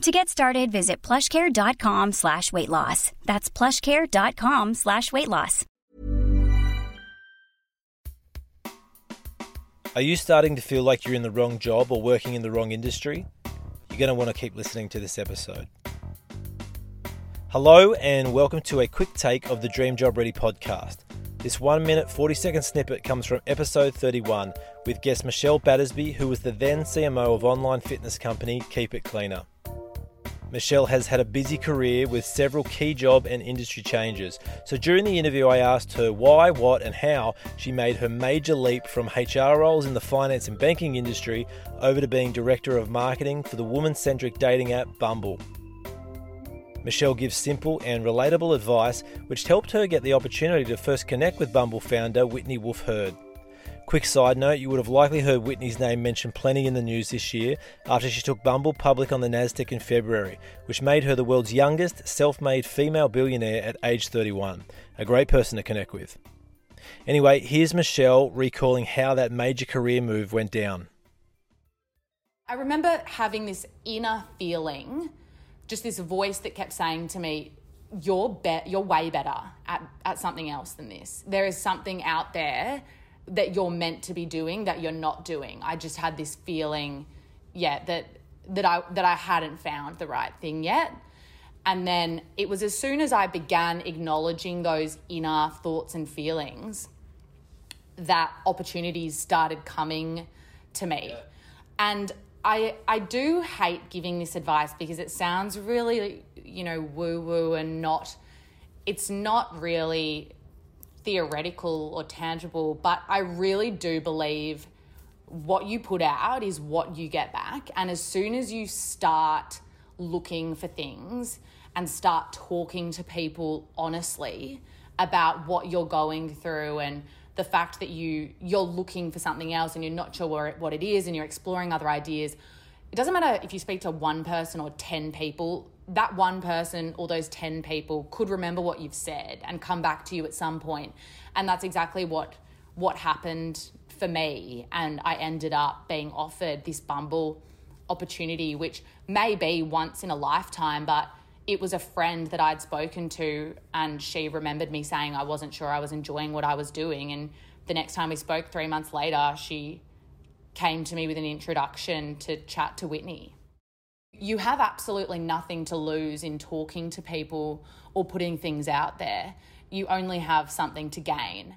To get started, visit plushcare.com slash weight loss. That's plushcare.com slash weight loss. Are you starting to feel like you're in the wrong job or working in the wrong industry? You're going to want to keep listening to this episode. Hello, and welcome to a quick take of the Dream Job Ready podcast. This 1 minute 40 second snippet comes from episode 31 with guest Michelle Battersby, who was the then CMO of online fitness company Keep It Cleaner. Michelle has had a busy career with several key job and industry changes. So during the interview, I asked her why, what, and how she made her major leap from HR roles in the finance and banking industry over to being director of marketing for the woman centric dating app Bumble. Michelle gives simple and relatable advice, which helped her get the opportunity to first connect with Bumble founder Whitney Wolfe Herd. Quick side note, you would have likely heard Whitney's name mentioned plenty in the news this year after she took Bumble public on the Nasdaq in February, which made her the world's youngest self-made female billionaire at age 31. A great person to connect with. Anyway, here's Michelle recalling how that major career move went down. I remember having this inner feeling, just this voice that kept saying to me, "You're be- you're way better at at something else than this. There is something out there that you're meant to be doing that you're not doing." I just had this feeling, yeah, that that I that I hadn't found the right thing yet. And then it was as soon as I began acknowledging those inner thoughts and feelings that opportunities started coming to me. And I I do hate giving this advice because it sounds really, you know, woo woo and not it's not really theoretical or tangible, but I really do believe what you put out is what you get back. And as soon as you start looking for things and start talking to people honestly about what you're going through and the fact that you you're looking for something else and you're not sure what it is and you're exploring other ideas it doesn't matter if you speak to one person or 10 people that one person or those 10 people could remember what you've said and come back to you at some point. And that's exactly what what happened for me. And I ended up being offered this Bumble opportunity which may be once in a lifetime but it was a friend that I'd spoken to and she remembered me saying I wasn't sure I was enjoying what I was doing. And the next time we spoke 3 months later she came to me with an introduction to chat to Whitney you have absolutely nothing to lose in talking to people or putting things out there. You only have something to gain.